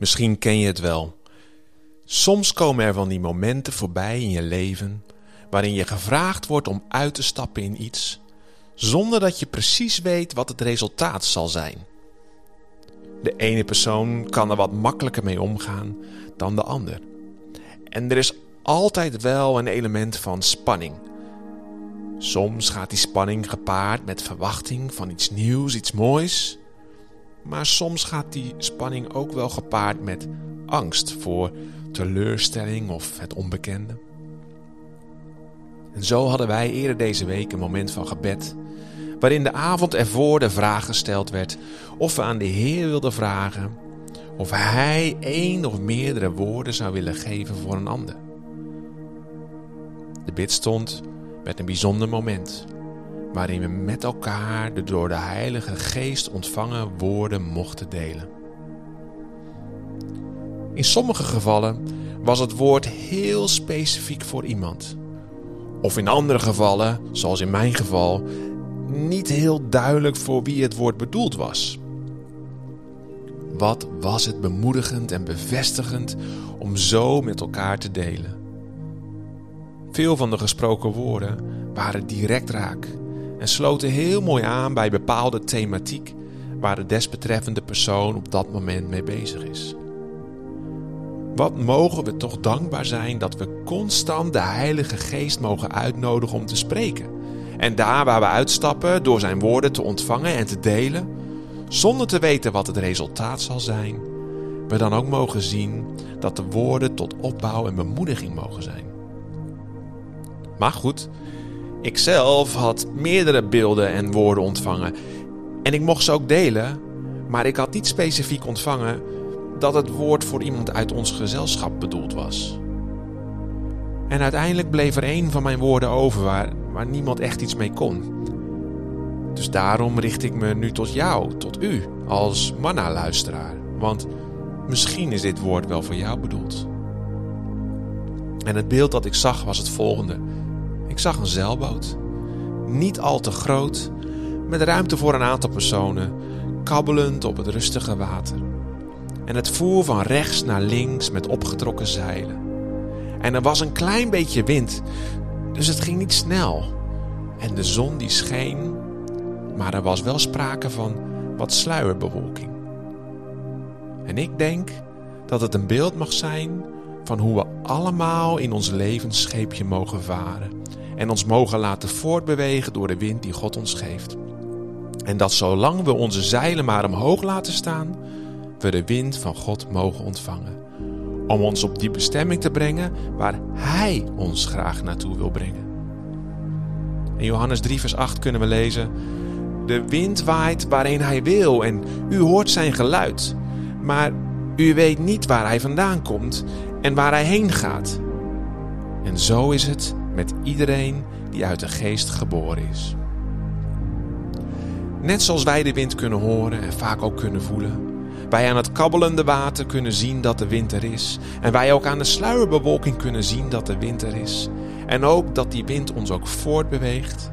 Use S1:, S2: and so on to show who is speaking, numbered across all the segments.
S1: Misschien ken je het wel. Soms komen er van die momenten voorbij in je leven waarin je gevraagd wordt om uit te stappen in iets, zonder dat je precies weet wat het resultaat zal zijn. De ene persoon kan er wat makkelijker mee omgaan dan de ander. En er is altijd wel een element van spanning. Soms gaat die spanning gepaard met verwachting van iets nieuws, iets moois. Maar soms gaat die spanning ook wel gepaard met angst voor teleurstelling of het onbekende. En zo hadden wij eerder deze week een moment van gebed, waarin de avond ervoor de vraag gesteld werd of we aan de Heer wilden vragen of Hij één of meerdere woorden zou willen geven voor een ander. De bid stond met een bijzonder moment waarin we met elkaar de door de Heilige Geest ontvangen woorden mochten delen. In sommige gevallen was het woord heel specifiek voor iemand. Of in andere gevallen, zoals in mijn geval, niet heel duidelijk voor wie het woord bedoeld was. Wat was het bemoedigend en bevestigend om zo met elkaar te delen? Veel van de gesproken woorden waren direct raak en sloten heel mooi aan bij bepaalde thematiek waar de desbetreffende persoon op dat moment mee bezig is. Wat mogen we toch dankbaar zijn dat we constant de Heilige Geest mogen uitnodigen om te spreken. En daar waar we uitstappen door zijn woorden te ontvangen en te delen, zonder te weten wat het resultaat zal zijn, we dan ook mogen zien dat de woorden tot opbouw en bemoediging mogen zijn. Maar goed, ik zelf had meerdere beelden en woorden ontvangen. En ik mocht ze ook delen, maar ik had niet specifiek ontvangen dat het woord voor iemand uit ons gezelschap bedoeld was. En uiteindelijk bleef er één van mijn woorden over waar, waar niemand echt iets mee kon. Dus daarom richt ik me nu tot jou, tot u, als manna-luisteraar. Want misschien is dit woord wel voor jou bedoeld. En het beeld dat ik zag was het volgende. Zag een zeilboot. Niet al te groot, met ruimte voor een aantal personen, kabbelend op het rustige water. En het voer van rechts naar links met opgetrokken zeilen. En er was een klein beetje wind, dus het ging niet snel. En de zon die scheen, maar er was wel sprake van wat sluierbewolking. En ik denk dat het een beeld mag zijn van hoe we allemaal in ons levensscheepje mogen varen en ons mogen laten voortbewegen door de wind die God ons geeft. En dat zolang we onze zeilen maar omhoog laten staan, we de wind van God mogen ontvangen. Om ons op die bestemming te brengen waar Hij ons graag naartoe wil brengen. In Johannes 3, vers 8 kunnen we lezen: De wind waait waarheen Hij wil en u hoort zijn geluid, maar u weet niet waar Hij vandaan komt en waar Hij heen gaat. En zo is het met iedereen die uit de geest geboren is. Net zoals wij de wind kunnen horen en vaak ook kunnen voelen, wij aan het kabbelende water kunnen zien dat de winter is. En wij ook aan de sluierbewolking kunnen zien dat de winter is. En ook dat die wind ons ook voortbeweegt.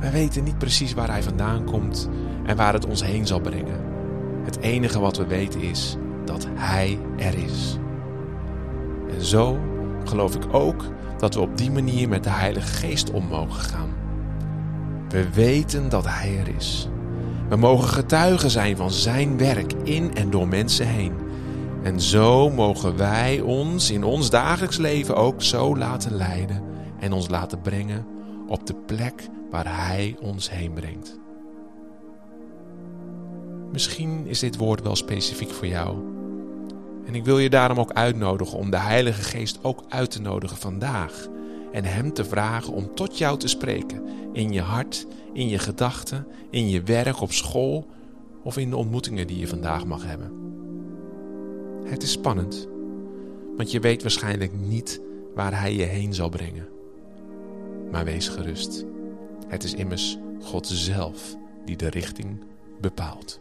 S1: We weten niet precies waar hij vandaan komt en waar het ons heen zal brengen. Het enige wat we weten is dat hij er is. En zo geloof ik ook dat we op die manier met de Heilige Geest om mogen gaan. We weten dat Hij er is. We mogen getuigen zijn van Zijn werk in en door mensen heen. En zo mogen wij ons in ons dagelijks leven ook zo laten leiden en ons laten brengen op de plek waar Hij ons heen brengt. Misschien is dit woord wel specifiek voor jou. En ik wil je daarom ook uitnodigen om de Heilige Geest ook uit te nodigen vandaag. En Hem te vragen om tot jou te spreken. In je hart, in je gedachten, in je werk, op school of in de ontmoetingen die je vandaag mag hebben. Het is spannend, want je weet waarschijnlijk niet waar Hij je heen zal brengen. Maar wees gerust. Het is immers God zelf die de richting bepaalt.